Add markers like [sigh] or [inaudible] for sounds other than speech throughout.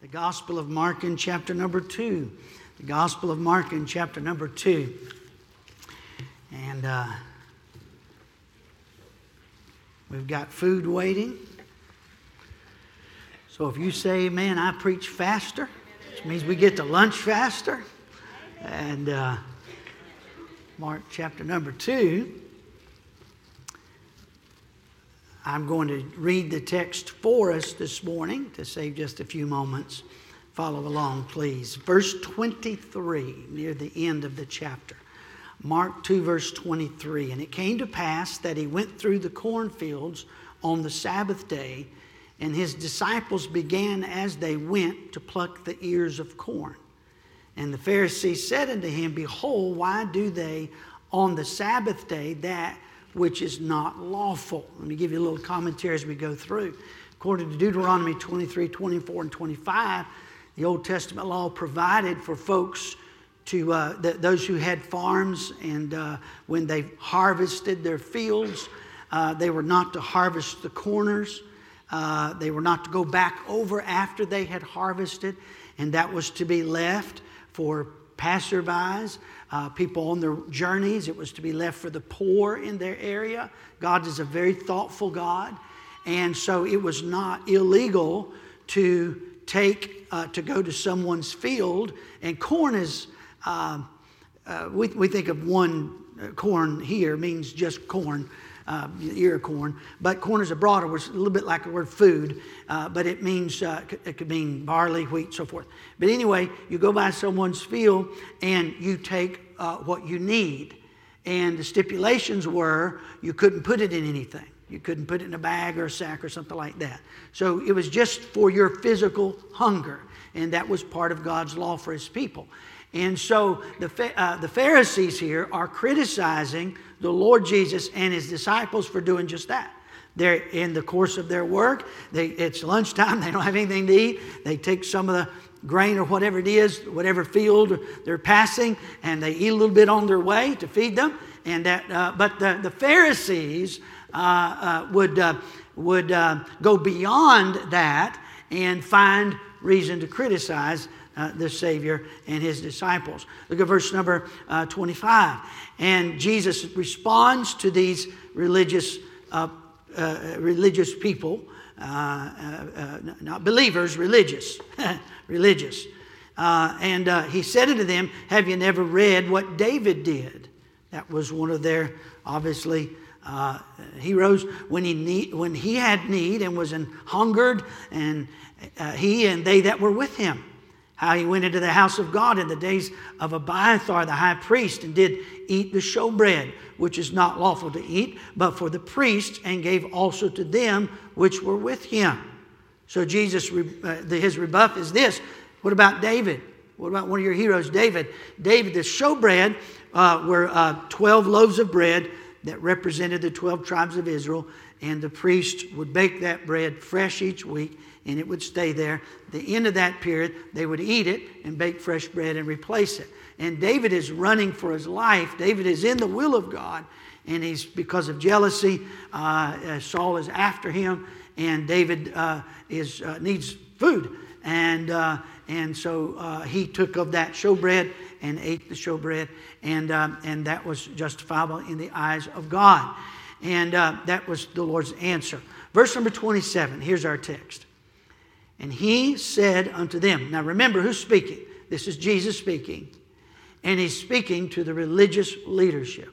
the Gospel of Mark in chapter number 2. The Gospel of Mark in chapter number 2. And uh, we've got food waiting. So if you say, man, I preach faster, which means we get to lunch faster. And uh, Mark chapter number 2. I'm going to read the text for us this morning to save just a few moments. Follow along, please. Verse 23, near the end of the chapter. Mark 2, verse 23. And it came to pass that he went through the cornfields on the Sabbath day, and his disciples began as they went to pluck the ears of corn. And the Pharisees said unto him, Behold, why do they on the Sabbath day that which is not lawful. Let me give you a little commentary as we go through. According to Deuteronomy 23, 24, and 25, the Old Testament law provided for folks to uh, those who had farms and uh, when they harvested their fields, uh, they were not to harvest the corners. Uh, they were not to go back over after they had harvested, and that was to be left for passerbys uh, people on their journeys. It was to be left for the poor in their area. God is a very thoughtful God. And so it was not illegal to take, uh, to go to someone's field. And corn is, uh, uh we, we think of one uh, corn here means just corn uh, ear of corn. But corn is a broader word, a little bit like the word food, uh, but it means, uh, it could mean barley, wheat, so forth. But anyway, you go by someone's field and you take uh, what you need. And the stipulations were you couldn't put it in anything. You couldn't put it in a bag or a sack or something like that. So it was just for your physical hunger. And that was part of God's law for his people. And so the, uh, the Pharisees here are criticizing the Lord Jesus and his disciples for doing just that. They're in the course of their work. They, it's lunchtime. [laughs] They don't have anything to eat. They take some of the grain or whatever it is, whatever field they're passing, and they eat a little bit on their way to feed them. And that, uh, but the, the Pharisees uh, uh, would, uh, would uh, go beyond that and find reason to criticize uh, the Savior and his disciples. Look at verse number uh, 25. And Jesus responds to these religious, uh, uh religious people, uh, uh, not believers, religious, [laughs] religious. and he said unto them, Have you never read what David did? That was one of their, obviously, uh, heroes when he, need, when he had need and was an hungered, and uh, he and they that were with him how he went into the house of God in the days of Abiathar the high priest and did eat the showbread, which is not lawful to eat, but for the priests, and gave also to them which were with him. So Jesus, uh, his rebuff is this. What about David? What about one of your heroes, David? David, the showbread uh, were uh, 12 loaves of bread that represented the 12 tribes of Israel, and the priests would bake that bread fresh each week and it would stay there. The end of that period, they would eat it and bake fresh bread and replace it. And David is running for his life. David is in the will of God, and he's because of jealousy. Uh, uh Saul is after him, and David uh, is uh, needs food, and uh, and so uh, he took of that showbread and ate the showbread, and and that was justifiable in the eyes of God, and that was the Lord's answer. Verse number twenty-seven. Here's our text. And he said unto them, Now remember who's speaking. This is Jesus speaking. And he's speaking to the religious leadership.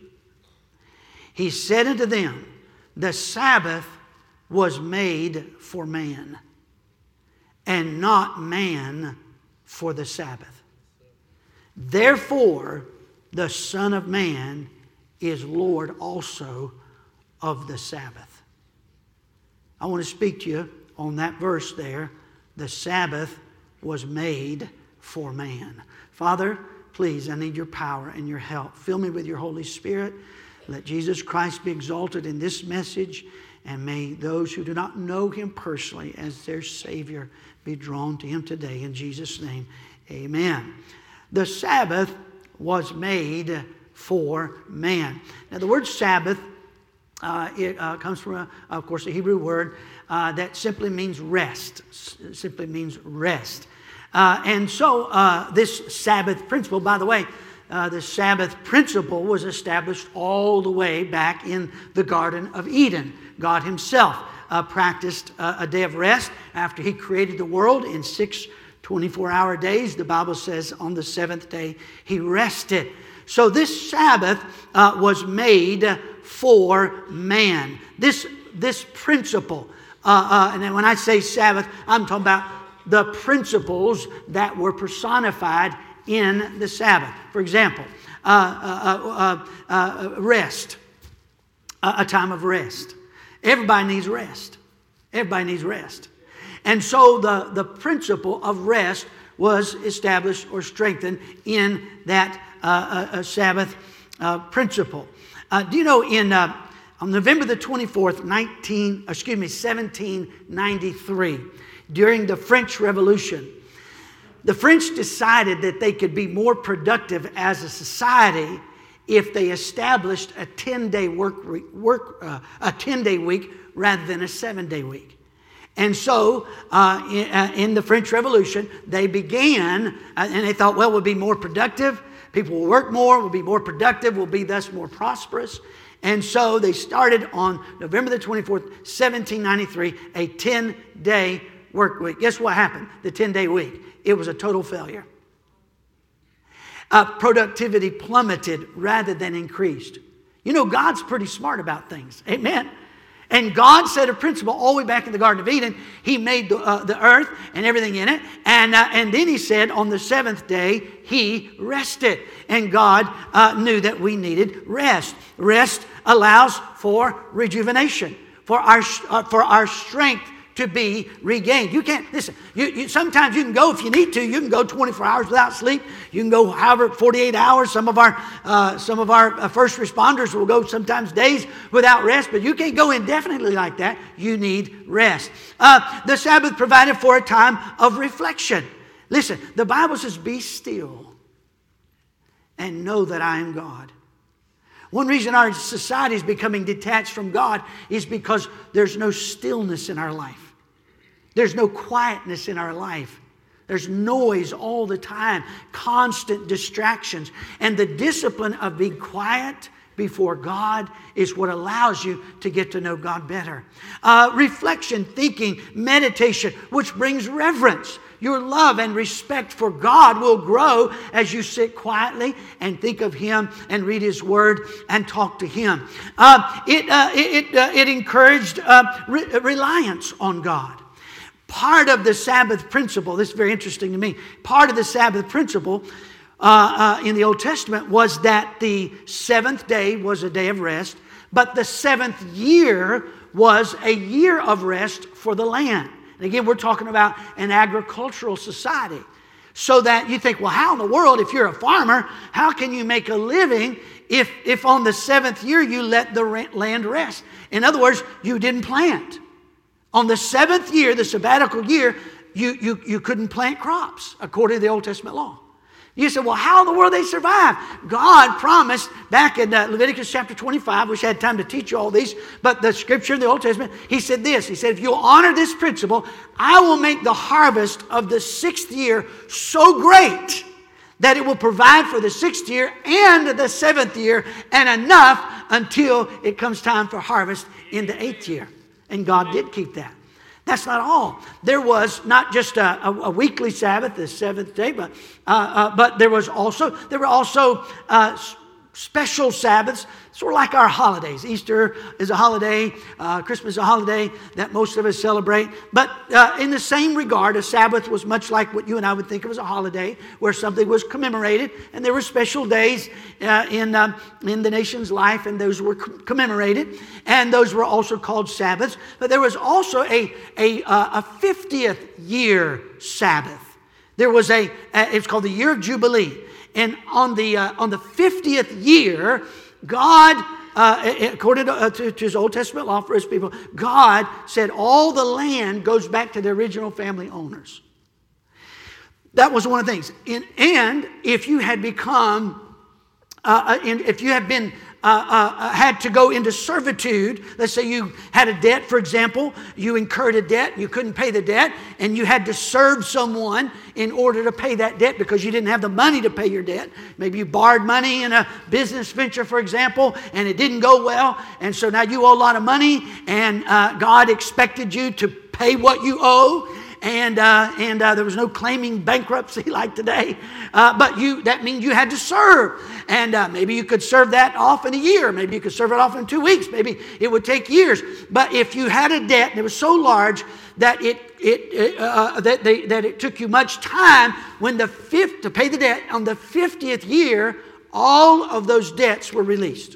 He said unto them, The Sabbath was made for man, and not man for the Sabbath. Therefore, the Son of Man is Lord also of the Sabbath. I want to speak to you on that verse there the Sabbath was made for man. Father, please, I need your power and your help. Fill me with your Holy Spirit. Let Jesus Christ be exalted in this message, and may those who do not know him personally as their Savior be drawn to him today. In Jesus' name, amen. The Sabbath was made for man. Now, the word Sabbath Uh, it uh, comes from, a, of course, a Hebrew word uh, that simply means rest. Simply means rest. Uh, and so, uh, this Sabbath principle, by the way, uh, the Sabbath principle was established all the way back in the Garden of Eden. God Himself practiced a day of rest after He created the world in six 24 hour days. The Bible says on the seventh day He rested. So, this Sabbath was made for man. This, this principle, uh, uh, and when I say Sabbath, I'm talking about the principles that were personified in the Sabbath. For example, uh, uh, uh, uh rest, a time of rest. Everybody needs rest. Everybody needs rest. And so the, the principle of rest was established or strengthened in that Sabbath principle. Do you know in on November the 24th, 19, excuse me, 1793, during the French Revolution, the French decided that they could be more productive as a society if they established a 10-day work, work uh, a 10-day week rather than a seven-day week. And so, uh, in, uh, in, the French Revolution, they began, uh, and they thought, well, we'll be more productive People will work more, we'll be more productive, we'll be thus more prosperous. And so they started on November the 24th, 1793, a 10 day work week. Guess what happened? The 10 day week. It was a total failure. Uh, productivity plummeted rather than increased. You know, God's pretty smart about things. Amen. And God set a principle all the way back in the Garden of Eden. He made the, uh, the earth and everything in it. And, uh, and then He said, on the seventh day, He rested. And God uh, knew that we needed rest. Rest allows for rejuvenation, for our, uh, for our strength to be regained. You can't, listen, you, you, sometimes you can go if you need to, you can go 24 hours without sleep. You can go however 48 hours. Some of our, uh, some of our uh, first responders will go sometimes days without rest, but you can't go indefinitely like that. You need rest. Uh, the Sabbath provided for a time of reflection. Listen, the Bible says, be still and know that I am God. One reason our society is becoming detached from God is because there's no stillness in our life. There's no quietness in our life. There's noise all the time, constant distractions. And the discipline of being quiet before God is what allows you to get to know God better. Uh, reflection, thinking, meditation, which brings reverence. Your love and respect for God will grow as you sit quietly and think of Him and read His Word and talk to Him. Uh, it, uh, it, it, uh, encouraged uh, re- reliance on God. Part of the Sabbath principle, this is very interesting to me, part of the Sabbath principle uh, uh, in the Old Testament was that the seventh day was a day of rest, but the seventh year was a year of rest for the land. And again, we're talking about an agricultural society. So that you think, well, how in the world, if you're a farmer, how can you make a living if, if on the seventh year you let the land rest? In other words, you didn't plant. On the seventh year, the sabbatical year, you, you, you couldn't plant crops according to the Old Testament law. You said, well, how in the world they survive? God promised back in uh, Leviticus chapter 25, wish I had time to teach you all these, but the scripture in the Old Testament, he said this. He said, if you honor this principle, I will make the harvest of the sixth year so great that it will provide for the sixth year and the seventh year and enough until it comes time for harvest in the eighth year. And God did keep that. That's not all. There was not just a, a, a weekly Sabbath, the seventh day, but, uh, uh, but there was also there were also uh, special Sabbaths, sort of like our holidays. Easter is a holiday, uh, Christmas is a holiday that most of us celebrate. But uh, in the same regard, a Sabbath was much like what you and I would think of as a holiday, where something was commemorated, and there were special days uh, in, uh, in the nation's life, and those were commemorated, and those were also called Sabbaths. But there was also a, a, uh, a 50th year Sabbath. There was a, it's called the year of Jubilee. And on the, uh, on the 50th year, God, uh, according to, uh, to, to, his Old Testament law for his people, God said all the land goes back to the original family owners. That was one of the things. And, and if you had become, uh, uh if you had been uh, uh, had to go into servitude, let's say you had a debt, for example, you incurred a debt, you couldn't pay the debt, and you had to serve someone in order to pay that debt because you didn't have the money to pay your debt. Maybe you borrowed money in a business venture, for example, and it didn't go well, and so now you owe a lot of money, and uh, God expected you to pay what you owe and, uh, and uh, there was no claiming bankruptcy [laughs] like today. Uh, but you, that means you had to serve. And uh, maybe you could serve that off in a year. Maybe you could serve it off in two weeks. Maybe it would take years. But if you had a debt it was so large that it, it, uh, that, they, that it took you much time when the fifth, to pay the debt, on the 50th year, all of those debts were released.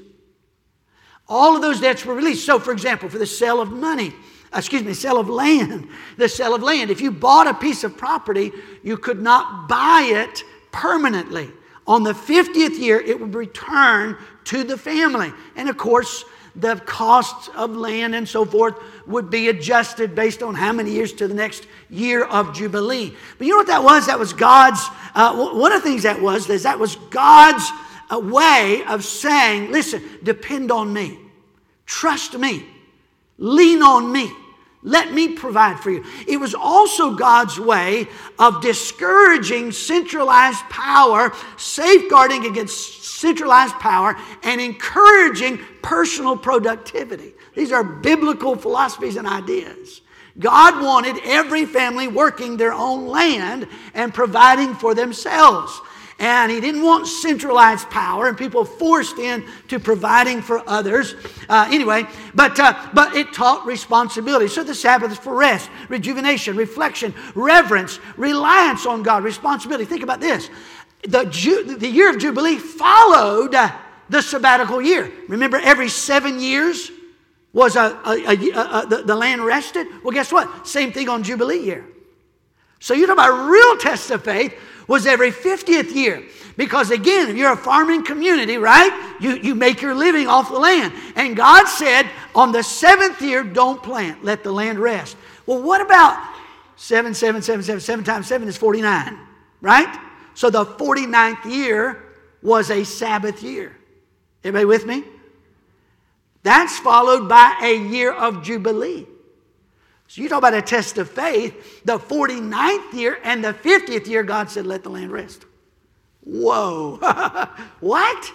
All of those debts were released. So, for example, for the sale of money, excuse me, sale of land. The sale of land. If you bought a piece of property, you could not buy it permanently. On the 50th year, it would return to the family. And of course, the costs of land and so forth would be adjusted based on how many years to the next year of Jubilee. But you know what that was? That was God's, uh, one of the things that was, is that was God's uh, way of saying, listen, depend on me, trust me. Lean on me. Let me provide for you. It was also God's way of discouraging centralized power, safeguarding against centralized power, and encouraging personal productivity. These are biblical philosophies and ideas. God wanted every family working their own land and providing for themselves and he didn't want centralized power and people forced into providing for others. Uh, anyway, but, uh, but it taught responsibility. So the Sabbath is for rest, rejuvenation, reflection, reverence, reliance on God, responsibility. Think about this the, Ju- the year of Jubilee followed uh, the sabbatical year. Remember, every seven years was a, a, a, the, the land rested? Well, guess what? Same thing on Jubilee year. So you talk about real test of faith was every 50th year. Because again, if you're a farming community, right? You, you make your living off the land. And God said, on the seventh year, don't plant, let the land rest. Well, what about seven, seven, seven, seven, seven times seven is 49, right? So the 49th year was a Sabbath year. Everybody with me? That's followed by a year of Jubilee. So you talk about a test of faith. The 49th year and the 50th year, God said, let the land rest. Whoa. [laughs] what?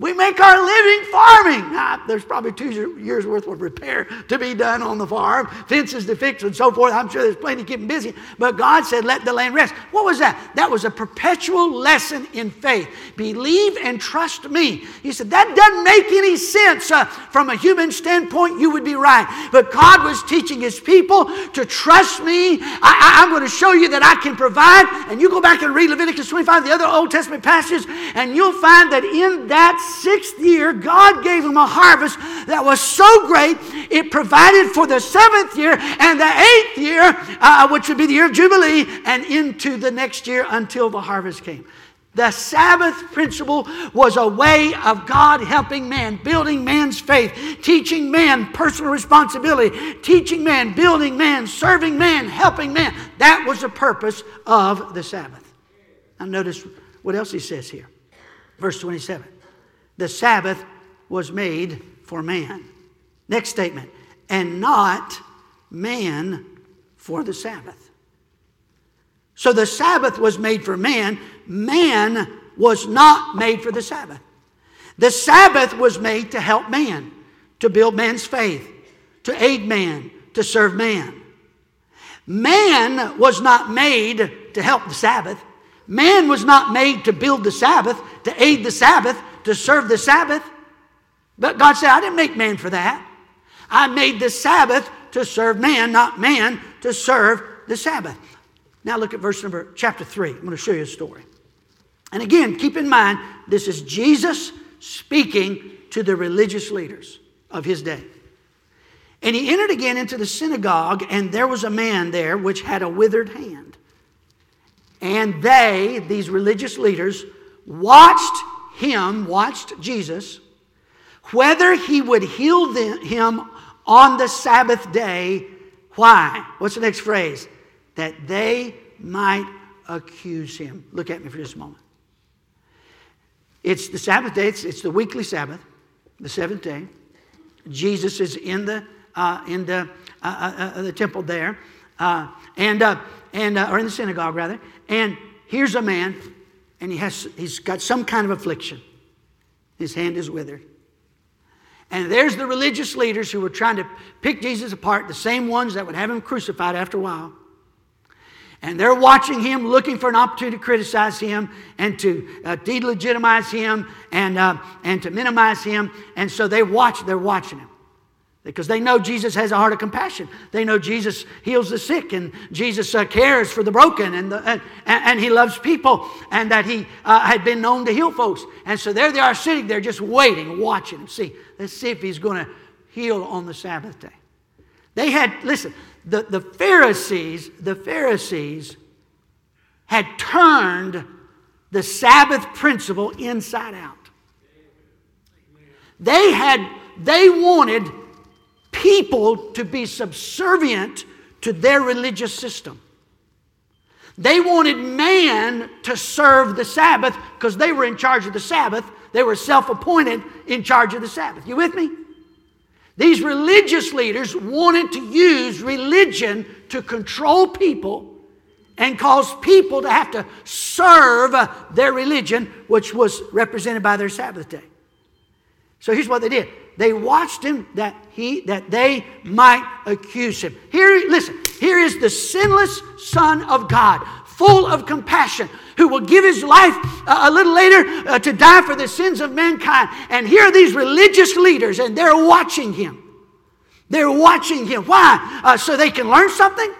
We make our living farming. Now, there's probably two years worth of repair to be done on the farm, fences to fix and so forth. I'm sure there's plenty keeping busy. But God said, let the land rest. What was that? That was a perpetual lesson in faith. Believe and trust me. He said, that doesn't make any sense. Uh, from a human standpoint, you would be right. But God was teaching his people to trust me. I, am going to show you that I can provide. And you go back and read Leviticus 25, the other Old Testament passages, and you'll find that in that sixth year, God gave them a harvest that was so great, it provided for the seventh year and the eighth year, uh, which would be the year of Jubilee, and into the next year until the harvest came. The Sabbath principle was a way of God helping man, building man's faith, teaching man personal responsibility, teaching man, building man, serving man, helping man. That was the purpose of the Sabbath. Now, notice what else he says here. Verse 27 the Sabbath was made for man. Next statement, and not man for the Sabbath. So the Sabbath was made for man, man was not made for the Sabbath. The Sabbath was made to help man, to build man's faith, to aid man, to serve man. Man was not made to help the Sabbath. Man was not made to build the Sabbath, to aid the Sabbath to serve the Sabbath. But God said, I didn't make man for that. I made the Sabbath to serve man, not man to serve the Sabbath. Now look at verse number chapter 3. I'm going to show you a story. And again, keep in mind, this is Jesus speaking to the religious leaders of his day. And he entered again into the synagogue, and there was a man there which had a withered hand. And they, these religious leaders, watched him, watched Jesus, whether he would heal him on the Sabbath day. Why? What's the next phrase? That they might accuse him. Look at me for just a moment. It's the Sabbath day, it's, it's the weekly Sabbath, the seventh day. Jesus is in the, uh, in the, uh, uh, uh the temple there, uh, and, uh, and, or in the synagogue rather. And here's a man, and he has, he's got some kind of affliction. His hand is withered. And there's the religious leaders who were trying to pick Jesus apart, the same ones that would have him crucified after a while. And they're watching him, looking for an opportunity to criticize him and to uh, delegitimize him and, uh, and to minimize him. And so they watch, they're watching him because they know Jesus has a heart of compassion. They know Jesus heals the sick and Jesus uh, cares for the broken and, the, and, and, he loves people and that he uh, had been known to heal folks. And so there they are sitting there just waiting, watching. See, let's see if he's going to heal on the Sabbath day. They had, listen, the, the Pharisees, the Pharisees had turned the Sabbath principle inside out. They had, they wanted people to be subservient to their religious system. They wanted man to serve the Sabbath because they were in charge of the Sabbath. They were self appointed in charge of the Sabbath. You with me? These religious leaders wanted to use religion to control people and cause people to have to serve their religion, which was represented by their Sabbath day. So here's what they did. They watched him that he that they might accuse him. Here, listen, here is the sinless Son of God, full of compassion, who will give his life uh, a little later uh, to die for the sins of mankind. And here are these religious leaders, and they're watching him. They're watching him. Why? Uh, so they can learn something?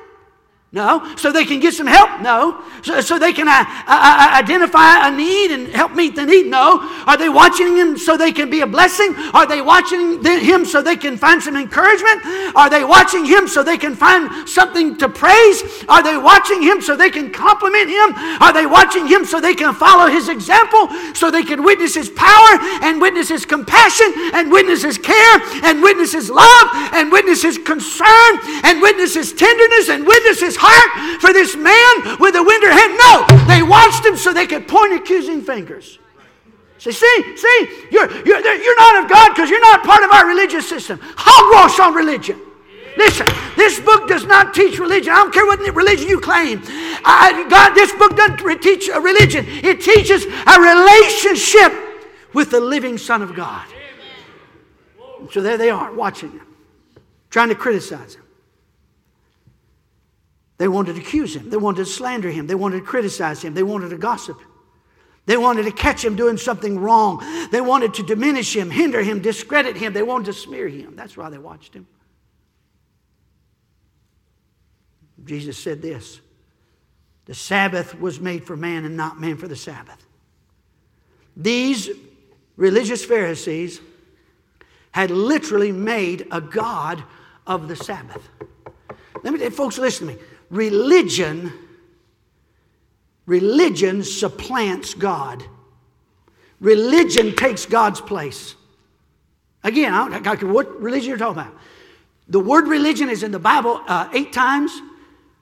No. So they can get some help? No. So, so they can uh, uh, uh, identify a need and help meet the need? No. Are they watching him so they can be a blessing? Are they watching him so they can find some encouragement? Are they watching him so they can find something to praise? Are they watching him so they can compliment him? Are they watching him so they can follow his example? So they can witness his power and witness his compassion and witness his care and witness his love and witness his concern and witness his tenderness and witness his heart for this man with a withered hand. No, they watched him so they could point accusing fingers. Say, see, see, you're, you're, you're not of God because you're not part of our religious system. Hogwash on religion. Listen, this book does not teach religion. I don't care what religion you claim. I, God, this book doesn't teach a religion. It teaches a relationship with the living Son of God. So there they are, watching him, trying to criticize him. They wanted to accuse him. They wanted to slander him. They wanted to criticize him. They wanted to gossip. They wanted to catch him doing something wrong. They wanted to diminish him, hinder him, discredit him. They wanted to smear him. That's why they watched him. Jesus said this The Sabbath was made for man and not man for the Sabbath. These religious Pharisees had literally made a God of the Sabbath. Let me, folks, listen to me religion religion supplants God. Religion takes God's place. Again, I don't know what religion you're talking about. The word religion is in the Bible uh, eight times.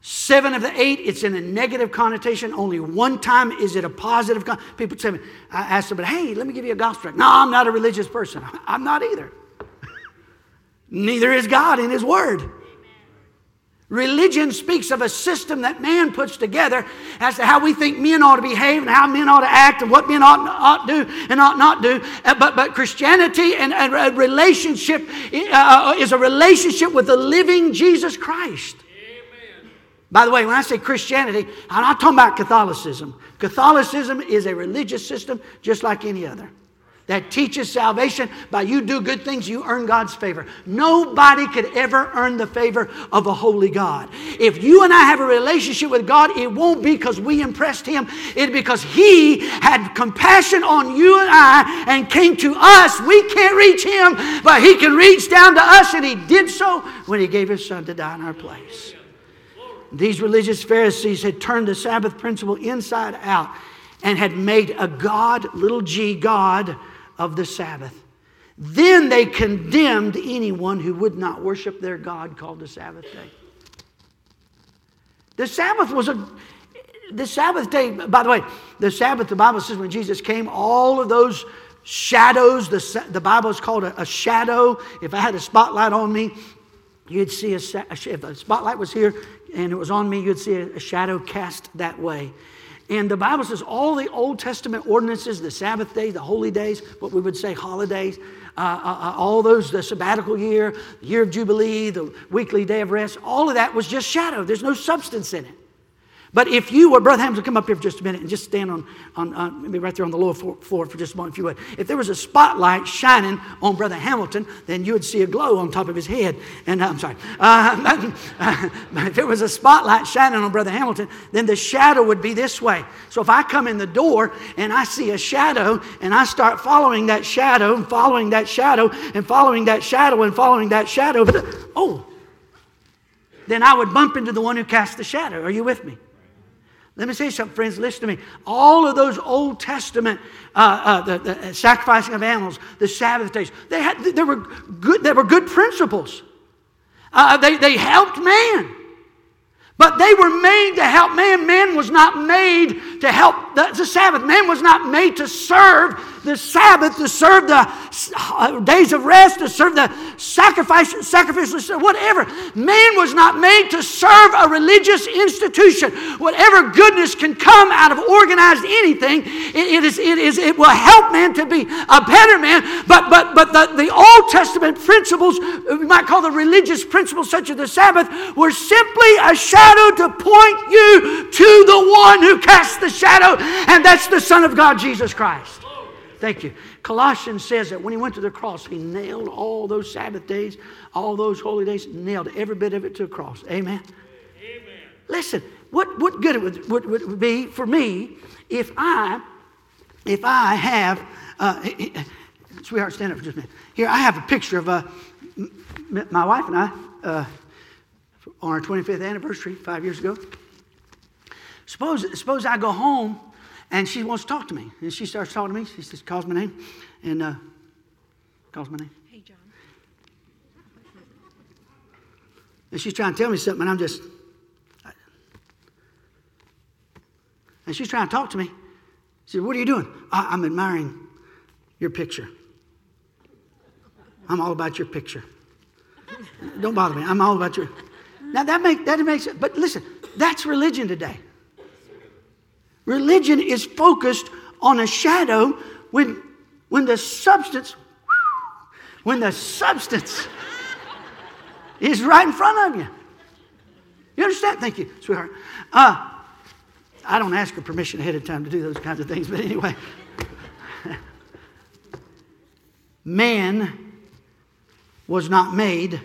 Seven of the eight, it's in a negative connotation. Only one time is it a positive. Con- People say, I ask them, hey, let me give you a gospel. No, I'm not a religious person. [laughs] I'm not either. Neither is God in His Word. Religion speaks of a system that man puts together as to how we think men ought to behave and how men ought to act and what men ought, ought to do and ought not do. Uh, but, but Christianity and, and a relationship uh, is a relationship with the living Jesus Christ. Amen. By the way, when I say Christianity, I'm not talking about Catholicism. Catholicism is a religious system just like any other that teaches salvation. By you do good things, you earn God's favor. Nobody could ever earn the favor of a holy God. If you and I have a relationship with God, it won't be because we impressed Him. It's because He had compassion on you and I and came to us. We can't reach Him, but He can reach down to us, and He did so when He gave His Son to die in our place. These religious Pharisees had turned the Sabbath principle inside out and had made a God, little g, God, of the Sabbath. Then they condemned anyone who would not worship their God called the Sabbath day. The Sabbath was a, the Sabbath day, by the way, the Sabbath, the Bible says when Jesus came, all of those shadows, the, the Bible is called a, a shadow. If I had a spotlight on me, you'd see a, if a spotlight was here and it was on me, you'd see a, a shadow cast that way. And the Bible says all the Old Testament ordinances, the Sabbath days, the holy days, what we would say holidays, uh, uh, uh, all those, the sabbatical year, the year of Jubilee, the weekly day of rest, all of that was just shadow. There's no substance in it. But if you were, Brother Hamilton, come up here for just a minute and just stand on, on, on maybe right there on the lower floor for just a moment, if you would. If there was a spotlight shining on Brother Hamilton, then you would see a glow on top of his head. And uh, I'm sorry. Uh, [laughs] if there was a spotlight shining on Brother Hamilton, then the shadow would be this way. So if I come in the door and I see a shadow and I start following that shadow and following that shadow and following that shadow and following that shadow, oh, then I would bump into the one who cast the shadow. Are you with me? Let me say something, friends. Listen to me. All of those Old Testament uh, uh, the, the, sacrificing of animals, the Sabbath days, they had they were good. They were good principles. Uh, they they helped man. But they were made to help man. Man was not made to help the, Sabbath. Man was not made to serve the Sabbath, to serve the uh, days of rest, to serve the sacrifice, sacrificial, whatever. Man was not made to serve a religious institution. Whatever goodness can come out of organized anything, it, it, is, it, is, it will help man to be a better man. But, but, but the, the Old Testament principles, we might call the religious principles, such as the Sabbath, were simply a shadow to point you to the one who casts the shadow, and that's the Son of God, Jesus Christ. Thank you. Colossians says that when he went to the cross, he nailed all those Sabbath days, all those holy days, nailed every bit of it to a cross. Amen. Amen. Listen, what, what good it would, would, would be for me if I, if I have, uh, sweetheart, stand up for just a minute. Here, I have a picture of uh, my wife and I. Uh, on our 25th anniversary five years ago. Suppose, suppose I go home and she wants to talk to me. And she starts talking to me. She just calls my name and uh, calls my name. Hey, John. And she's trying to tell me something, and I'm just. I, and she's trying to talk to me. She said, What are you doing? I, I'm admiring your picture. I'm all about your picture. Don't bother me. I'm all about your. Now that make that makes it, but listen, that's religion today. Religion is focused on a shadow when when the substance when the substance is right in front of you. You understand? Thank you, sweetheart. Uh, I don't ask her permission ahead of time to do those kinds of things, but anyway. Man was not made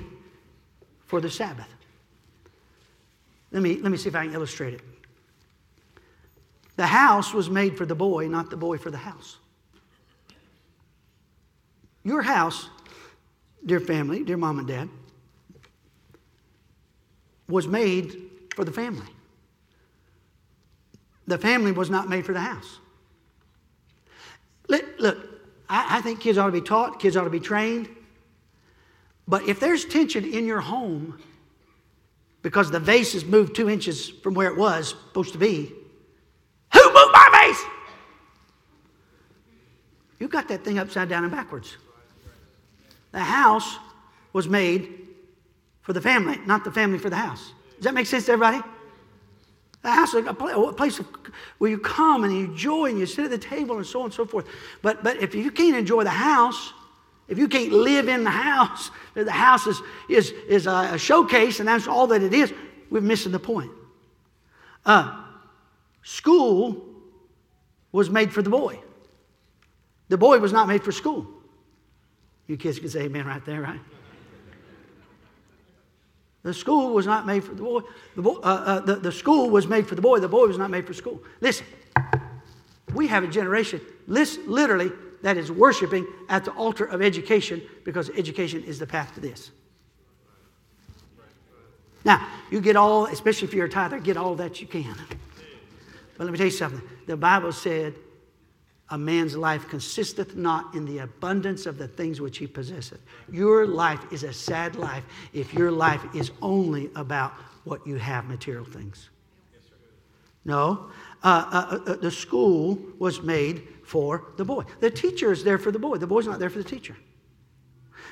for the Sabbath. Let me, let me see if I can illustrate it. The house was made for the boy, not the boy for the house. Your house, dear family, dear mom and dad, was made for the family. The family was not made for the house. Look, I, think kids ought to be taught, kids ought to be trained. But if there's tension in your home, because the vase has moved two inches from where it was supposed to be. Who moved my vase? You got that thing upside down and backwards. The house was made for the family, not the family for the house. Does that make sense to everybody? The house is a place where you come and you enjoy and you sit at the table and so on and so forth. But, but if you can't enjoy the house, if you can't live in the house, [laughs] the house is, is, is a showcase and that's all that it is, we're missing the point. Uh, school was made for the boy. The boy was not made for school. You kids can say amen right there, right? The school was not made for the boy. The, boy, uh, uh, the, the school was made for the boy. The boy was not made for school. Listen, we have a generation, listen, literally, that is worshiping at the altar of education because education is the path to this. Now, you get all, especially if you're a tither, get all that you can. But let me tell you something. The Bible said, a man's life consisteth not in the abundance of the things which he possesseth. Your life is a sad life if your life is only about what you have, material things. No. Uh, uh, uh, the school was made for the boy. The teacher is there for the boy. The boy's not there for the teacher.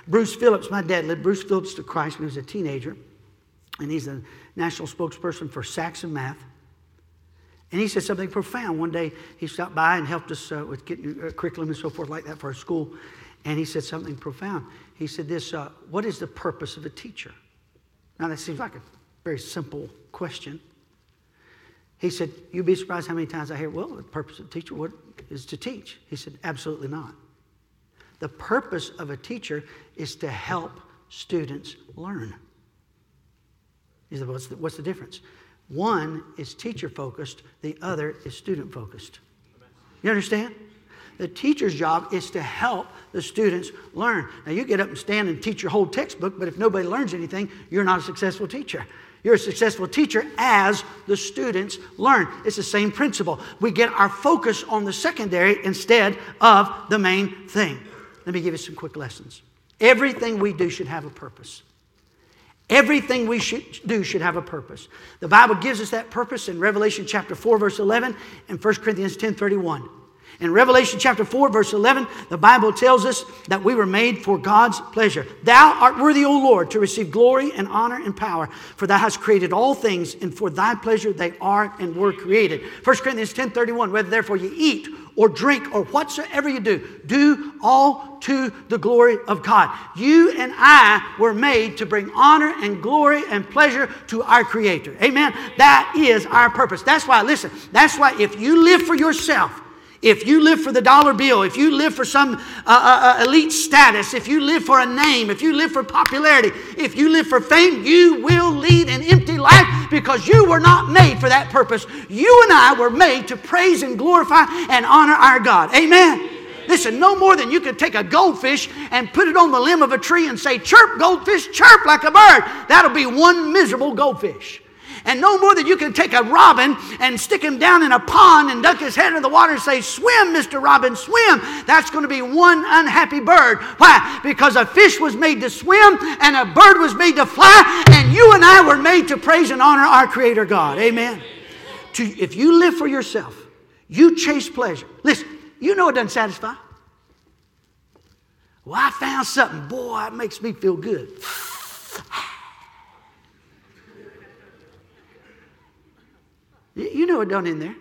Bruce Phillips, my dad led Bruce Phillips to Christ when he was a teenager, and he's the national spokesperson for Saxon Math. And he said something profound. One day he stopped by and helped us uh, with getting uh, curriculum and so forth like that for our school. And he said something profound. He said, "This, uh, what is the purpose of a teacher?" Now that seems like a very simple question. He said, "You'd be surprised how many times I hear, well, the purpose of a teacher what is to teach." He said, "Absolutely not. The purpose of a teacher is to help students learn." He said, "What's the, what's the difference?" One is teacher focused, the other is student focused. You understand? The teacher's job is to help the students learn. Now, you get up and stand and teach your whole textbook, but if nobody learns anything, you're not a successful teacher. You're a successful teacher as the students learn. It's the same principle. We get our focus on the secondary instead of the main thing. Let me give you some quick lessons. Everything we do should have a purpose. Everything we should do should have a purpose. The Bible gives us that purpose in Revelation chapter 4, verse 11, and 1 Corinthians 10 31. In Revelation chapter 4, verse 11, the Bible tells us that we were made for God's pleasure. Thou art worthy, O Lord, to receive glory and honor and power, for thou hast created all things, and for thy pleasure they are and were created. 1 Corinthians 10 31, whether therefore you eat or drink or whatsoever you do, do all to the glory of God. You and I were made to bring honor and glory and pleasure to our Creator. Amen. That is our purpose. That's why, listen, that's why if you live for yourself, if you live for the dollar bill, if you live for some uh, uh, uh, elite status, if you live for a name, if you live for popularity, if you live for fame, you will lead an empty life because you were not made for that purpose. You and I were made to praise and glorify and honor our God. Amen. Listen, no more than you could take a goldfish and put it on the limb of a tree and say, Chirp, goldfish, chirp like a bird. That'll be one miserable goldfish. And no more than you can take a robin and stick him down in a pond and duck his head in the water and say, Swim, Mr. Robin, swim. That's going to be one unhappy bird. Why? Because a fish was made to swim and a bird was made to fly, and you and I were made to praise and honor our Creator God. Amen. To, if you live for yourself, you chase pleasure. Listen, you know it doesn't satisfy. Well, I found something. Boy, it makes me feel good. You know it done in there.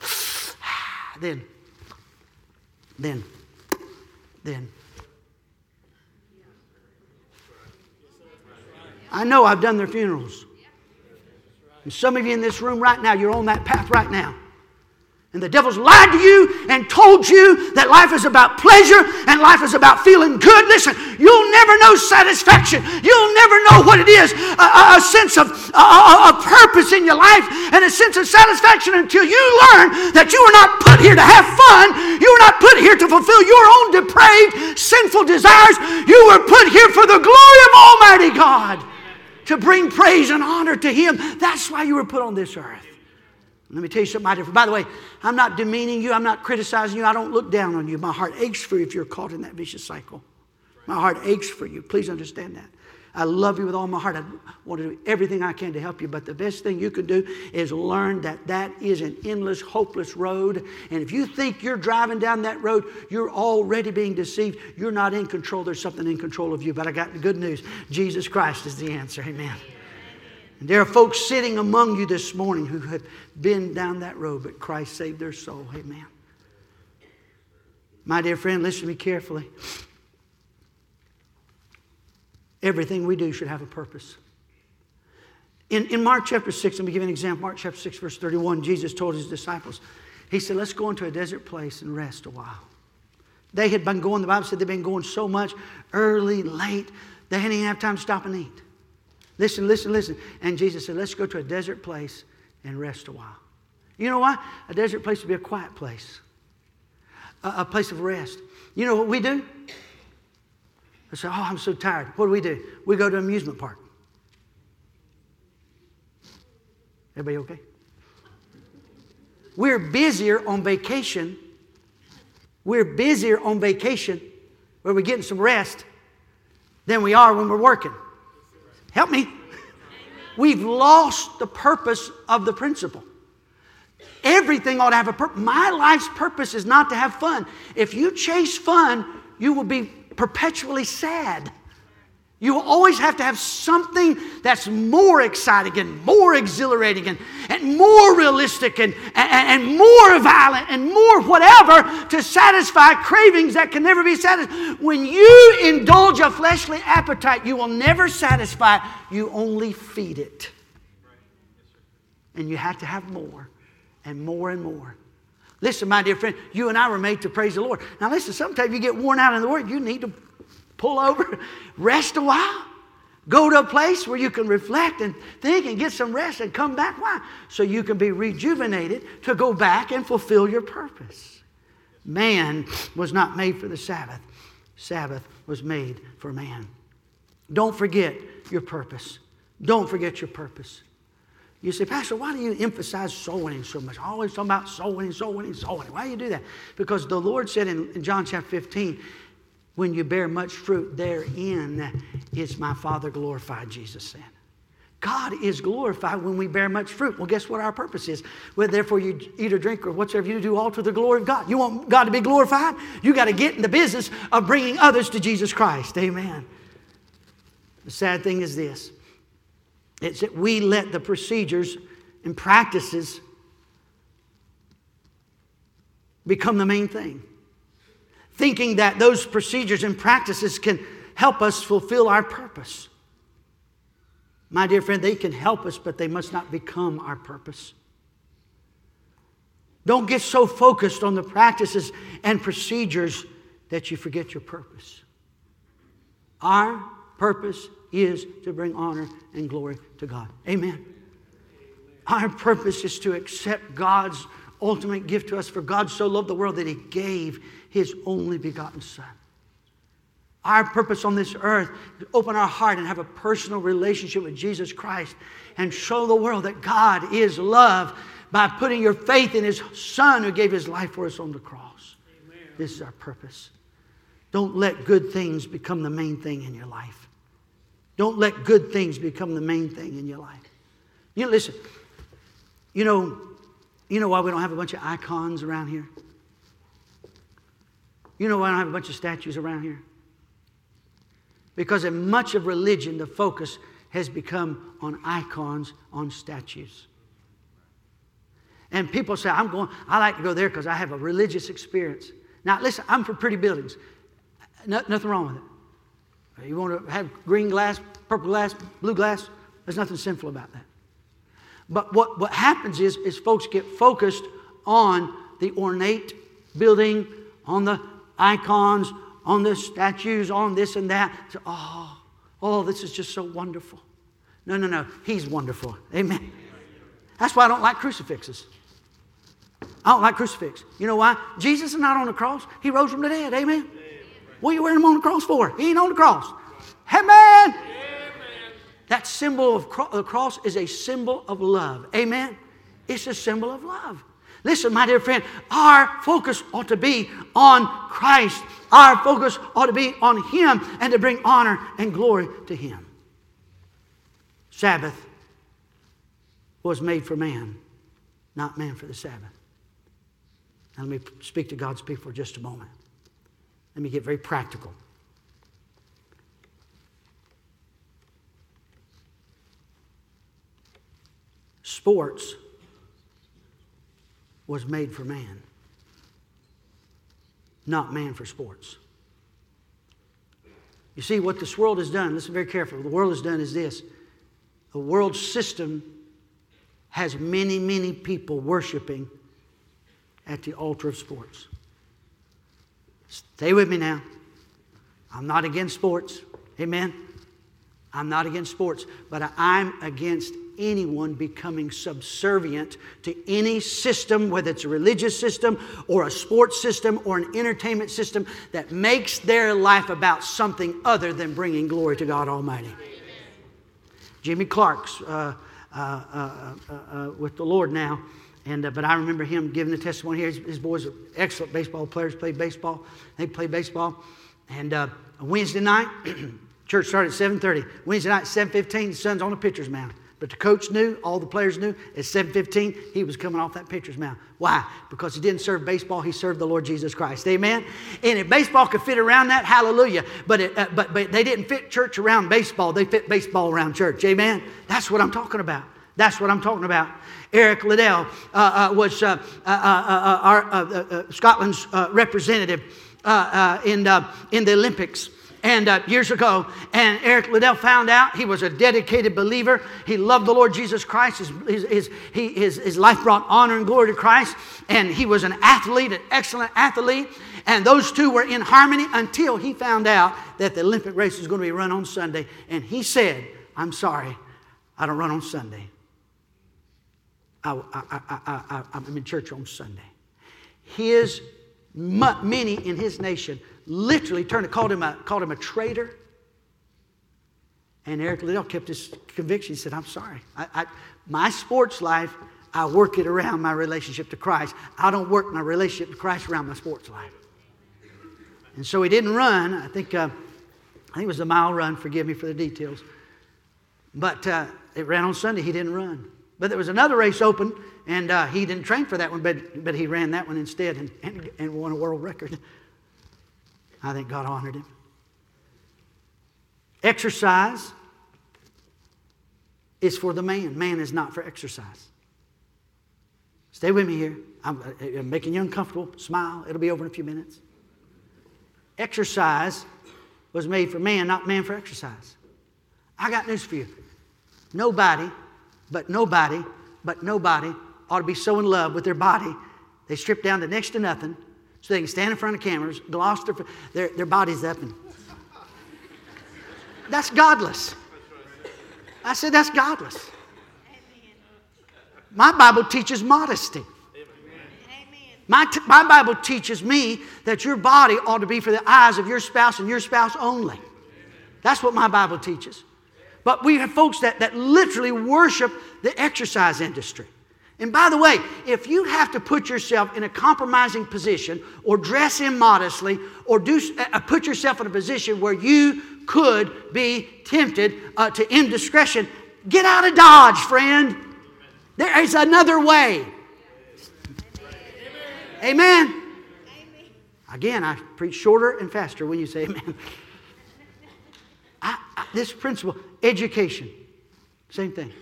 [sighs] then, then, then. I know I've done their funerals. And some of you in this room right now, you're on that path right now. And the devil's lied to you and told you that life is about pleasure and life is about feeling good. Listen, you'll never know satisfaction. You'll never know what it is a, a, sense of a, a, purpose in your life and a sense of satisfaction until you learn that you were not put here to have fun. You were not put here to fulfill your own depraved, sinful desires. You were put here for the glory of Almighty God to bring praise and honor to Him. That's why you were put on this earth. Let me tell you something different. By the way, I'm not demeaning you. I'm not criticizing you. I don't look down on you. My heart aches for you if you're caught in that vicious cycle. My heart aches for you. Please understand that. I love you with all my heart. I want to do everything I can to help you. But the best thing you can do is learn that that is an endless, hopeless road. And if you think you're driving down that road, you're already being deceived. You're not in control. There's something in control of you. But I got the good news Jesus Christ is the answer. Amen. And there are folks sitting among you this morning who have been down that road, but Christ saved their soul. Amen. My dear friend, listen to me carefully. Everything we do should have a purpose. In, in Mark chapter 6, let me give you an example. Mark chapter 6, verse 31, Jesus told his disciples, He said, Let's go into a desert place and rest a while. They had been going, the Bible said they'd been going so much, early, late, they hadn't even have time to stop and eat. Listen, listen, listen. And Jesus said, Let's go to a desert place and rest a while. You know why? A desert place would be a quiet place, a, a place of rest. You know what we do? I say, Oh, I'm so tired. What do we do? We go to an amusement park. Everybody okay? We're busier on vacation. We're busier on vacation where we're getting some rest than we are when we're working. Help me. we've lost the purpose of the principle. Everything ought to have a purpose. My life's purpose is not to have fun. If you chase fun, you will be perpetually sad. You always have to have something that's more exciting and more exhilarating and, and more realistic and, and, and more violent and more whatever to satisfy cravings that can never be satisfied. When you indulge a fleshly appetite, you will never satisfy, you only feed it. And you have to have more and more and more. Listen, my dear friend, you and I were made to praise the Lord. Now, listen, sometimes you get worn out in the Word, you need to pull over, rest a while. Go to a place where you can reflect and think and get some rest and come back. Why? So you can be rejuvenated to go back and fulfill your purpose. Man was not made for the Sabbath, Sabbath was made for man. Don't forget your purpose. Don't forget your purpose. You say, Pastor, why do you emphasize soul winning so much? Always talking about soul winning, soul winning, soul winning. Why do you do that? Because the Lord said in, in John chapter 15, when you bear much fruit, therein is my Father glorified, Jesus said. God is glorified when we bear much fruit. Well, guess what our purpose is? Well, therefore, you eat or drink or whatsoever you do, all to the glory of God. You want God to be glorified? You got to get in the business of bringing others to Jesus Christ. Amen. The sad thing is this it's that we let the procedures and practices become the main thing thinking that those procedures and practices can help us fulfill our purpose. My dear friend, they can help us, but they must not become our purpose. Don't get so focused on the practices and procedures that you forget your purpose. Our purpose is to bring honor and glory to God. Amen. Our purpose is to accept God's ultimate gift to us, for God so loved the world that He gave his only begotten Son. Our purpose on this earth is open our heart and have a personal relationship with Jesus Christ and show the world that God is love by putting your faith in His Son who gave His life for us on the cross. Amen. This is our purpose. Don't let good things become the main thing in your life. Don't let good things become the main thing in your life. You listen. You know, you know why we don't have a bunch of icons around here? You know why I don't have a bunch of statues around here? Because in much of religion, the focus has become on icons, on statues. And people say, I'm going, I like to go there because I have a religious experience. Now, listen, I'm for pretty buildings. No, nothing wrong with it. You want to have green glass, purple glass, blue glass? There's nothing sinful about that. But what, what happens is, is folks get focused on the ornate building, on the icons, on the statues, on this and that. So, oh, oh, this is just so wonderful. No, no, no. He's wonderful. Amen. That's why I don't like crucifixes. I don't like crucifix. You know why? Jesus is not on the cross. He rose from the dead. Amen. What are you wearing him on the cross for? He ain't on the cross. Amen. That symbol of the cross is a symbol of love. Amen. It's a symbol of love. Listen, my dear friend, our focus ought to be on Christ. Our focus ought to be on Him and to bring honor and glory to Him. Sabbath was made for man, not man for the Sabbath. Now, let me speak to God's people for just a moment. Let me get very practical. Sports was made for man, not man for sports. You see, what this world has done, listen very carefully, What the world has done is this the world system has many, many people worshiping at the altar of sports. Stay with me now. I'm not against sports. Amen. I'm not against sports, but I'm against anyone becoming subservient to any system, whether it's a religious system or a sports system or an entertainment system, that makes their life about something other than bringing glory to God Almighty. Jimmy Clark's uh, uh, uh, uh, uh with the Lord now. And, uh, but I remember him giving the testimony here. His, his, boys are excellent baseball players, played baseball. They play baseball. And Wednesday night, [clears throat] church started at 7.30. Wednesday night, 7.15, the son's on the pitcher's mound. But the coach knew, all the players knew, at 7:15 he was coming off that pitcher's mound. Why? Because he didn't serve baseball; he served the Lord Jesus Christ. Amen. And if baseball could fit around that, hallelujah. But it, uh, but but they didn't fit church around baseball; they fit baseball around church. Amen. That's what I'm talking about. That's what I'm talking about. Eric Liddell uh, uh, was our, Scotland's representative in, in the Olympics and uh, years ago. And Eric Liddell found out he was a dedicated believer. He loved the Lord Jesus Christ. His, his, his, his, his life brought honor and glory to Christ. And he was an athlete, an excellent athlete. And those two were in harmony until he found out that the Olympic race was going to be run on Sunday. And he said, I'm sorry, I don't run on Sunday. I, I, I, am in church on Sunday. His, many in his nation literally turned, called him a, called him a traitor. And Eric Liddell kept his conviction. He said, I'm sorry. I, I, my sports life, I work it around my relationship to Christ. I don't work my relationship to Christ around my sports life. And so he didn't run. I think, uh, I think it was a mile run. Forgive me for the details. But uh, it ran on Sunday. He didn't run. But there was another race open, and uh, he didn't train for that one, but, but he ran that one instead and, and, and won a world record. I think God honored him. Exercise is for the man. Man is not for exercise. Stay with me here. I'm, I'm, making you uncomfortable. Smile. It'll be over in a few minutes. Exercise was made for man, not man for exercise. I got news for you. Nobody, but nobody, but nobody ought to be so in love with their body they strip down to next to nothing so they can stand in front of cameras, gloss their, their, their bodies up. And that's godless. I said, that's godless. My Bible teaches modesty. My, t- my Bible teaches me that your body ought to be for the eyes of your spouse and your spouse only. That's what my Bible teaches. But we have folks that, that literally worship the exercise industry. And by the way, if you have to put yourself in a compromising position or dress immodestly or do, uh, put yourself in a position where you could be tempted uh, to indiscretion, get out of Dodge, friend. There is another way. Amen. amen. Again, I preach shorter and faster when you say amen. [laughs] I, I, this principle, education, same thing.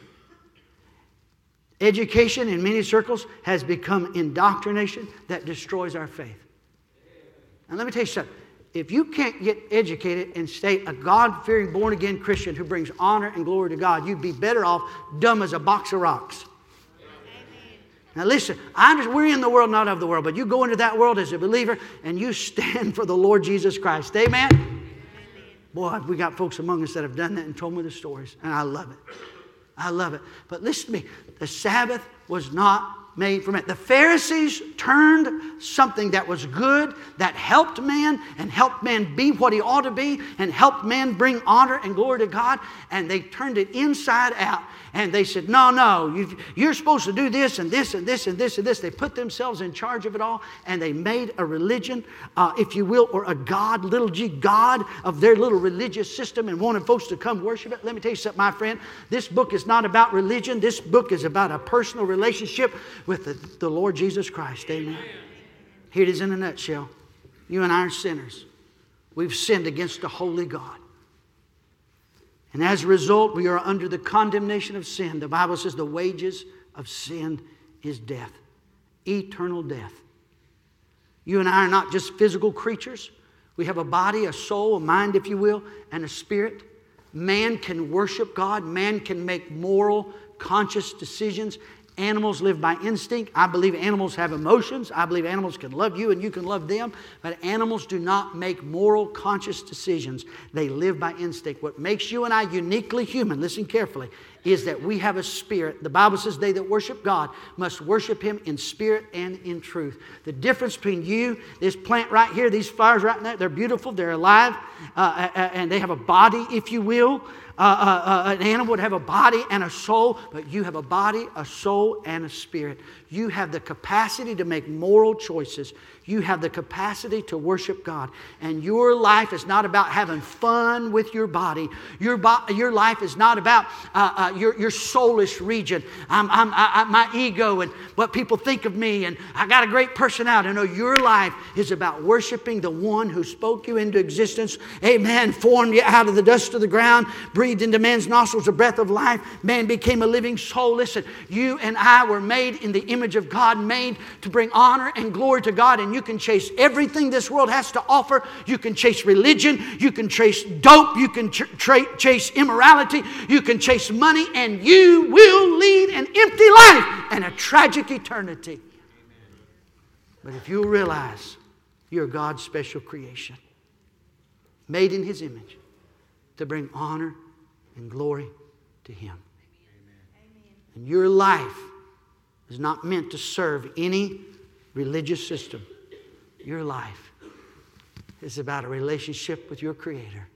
Education in many circles has become indoctrination that destroys our faith. And let me tell you something. If you can't get educated and stay a God fearing, born again Christian who brings honor and glory to God, you'd be better off dumb as a box of rocks. Now, listen, we're in the world, not of the world, but you go into that world as a believer and you stand for the Lord Jesus Christ. Amen? Amen? Boy, we got folks among us that have done that and told me the stories, and I love it. I love it. But listen to me the Sabbath was not made for man. The Pharisees turned something that was good, that helped man, and helped man be what he ought to be, and helped man bring honor and glory to God, and they turned it inside out. And they said, No, no, you are supposed to do this and this and this and this and this. They put themselves in charge of it all, and they made a religion, uh, if you will, or a God, little g, God of their little religious system, and wanted folks to come worship it. Let me tell you something, my friend. This book is not about religion, this book is about a personal relationship with the, the Lord Jesus Christ. Amen. Here it is in a nutshell. You and I are sinners. We've sinned against a holy God. And as a result, we are under the condemnation of sin. The Bible says the wages of sin is death, eternal death. You and I are not just physical creatures. We have a body, a soul, a mind, if you will, and a spirit. Man can worship God. Man can make moral, conscious decisions. Animals live by instinct. I believe animals have emotions. I believe animals can love you and you can love them. But animals do not make moral, conscious decisions. They live by instinct. What makes you and I uniquely human, listen carefully, is that we have a spirit. The Bible says they that worship God must worship Him in spirit and in truth. The difference between you, this plant right here, these flowers right there, they're beautiful, they're alive, uh, uh, uh and they have a body, if you will. Uh, uh, uh, an animal would have a body and a soul, but you have a body, a soul, and a spirit. You have the capacity to make moral choices. You have the capacity to worship God. And your life is not about having fun with your body. Your, bo- your life is not about uh, your, your soulish region. I'm, I'm, I, my ego and what people think of me, and I got a great personality. No, your life is about worshiping the one who spoke you into existence. Amen. Formed you out of the dust of the ground, breathed into man's nostrils a breath of life. Man became a living soul. Listen, you and I were made in the image of God, made to bring honor and glory to God, and you can chase everything this world has to offer. You can chase religion, you can chase dope, you can tra- chase immorality, you can chase money, and you will lead an empty life and a tragic eternity. But if you realize you're God's special creation, made in His image, to bring honor and glory to Him. And your life is not meant to serve any religious system. Your life is about a relationship with your Creator,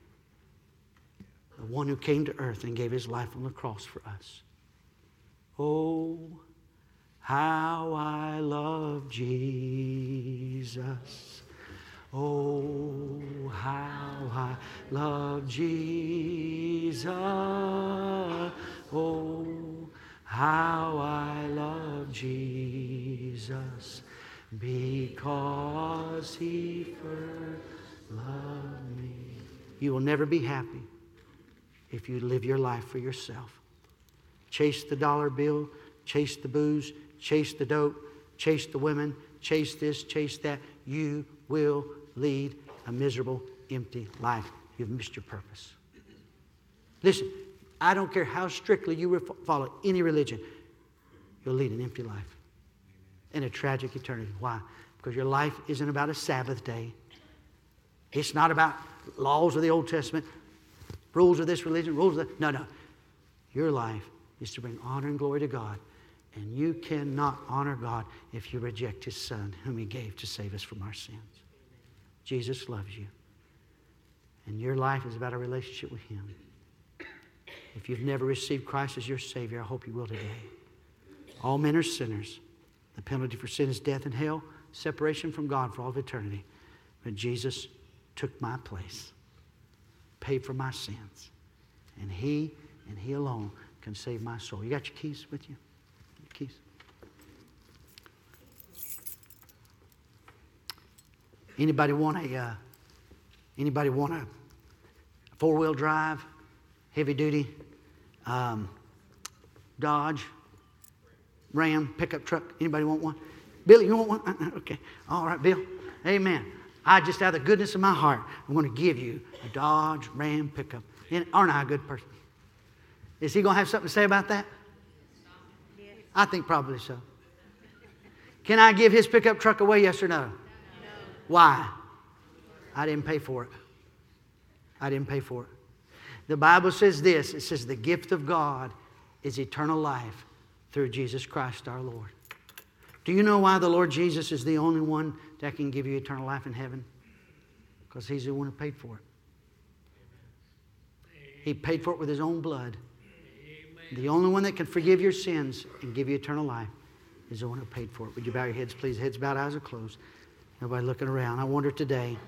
the one who came to earth and gave his life on the cross for us. Oh, how I love Jesus. Oh, how I love Jesus. Oh, how I love Jesus because he first loved me. You will never be happy if you live your life for yourself. Chase the dollar bill, chase the booze, chase the dope, chase the women, chase this, chase that. You will lead a miserable, empty life. You've missed your purpose. Listen, I don't care how strictly you follow any religion, you'll lead an empty life and a tragic eternity. Why? Because your life isn't about a Sabbath day. It's not about laws of the Old Testament, rules of this religion, rules of that. No, no. Your life is to bring honor and glory to God. And you cannot honor God if you reject His Son, whom He gave to save us from our sins. Jesus loves you. And your life is about a relationship with Him. If you've never received Christ as your Savior, I hope you will today. All men are sinners. The penalty for sin is death and hell, separation from God for all of eternity. But Jesus took my place, paid for my sins. And He and He alone can save my soul. You got your keys with you? Your keys? Anybody want a uh, anybody want a four wheel drive, heavy duty, um, Dodge? Ram pickup truck. Anybody want one? Billy, you want one? Uh-uh, okay. All right, Bill. Amen. I just out of the goodness of my heart, I'm going to give you a Dodge Ram pickup. And Aren't I a good person? Is he going to have something to say about that? I think probably so. Can I give his pickup truck away, yes or no? no? Why? I didn't pay for it. I didn't pay for it. The Bible says this it says, the gift of God is eternal life through Jesus Christ our Lord. Do you know why the Lord Jesus is the only one that can give you eternal life in heaven? Because He's the one who paid for it. He paid for it with His own blood. The only one that can forgive your sins and give you eternal life is the one who paid for it. Would you bow your heads, please? Heads bowed, eyes are closed. Nobody looking around. I wonder today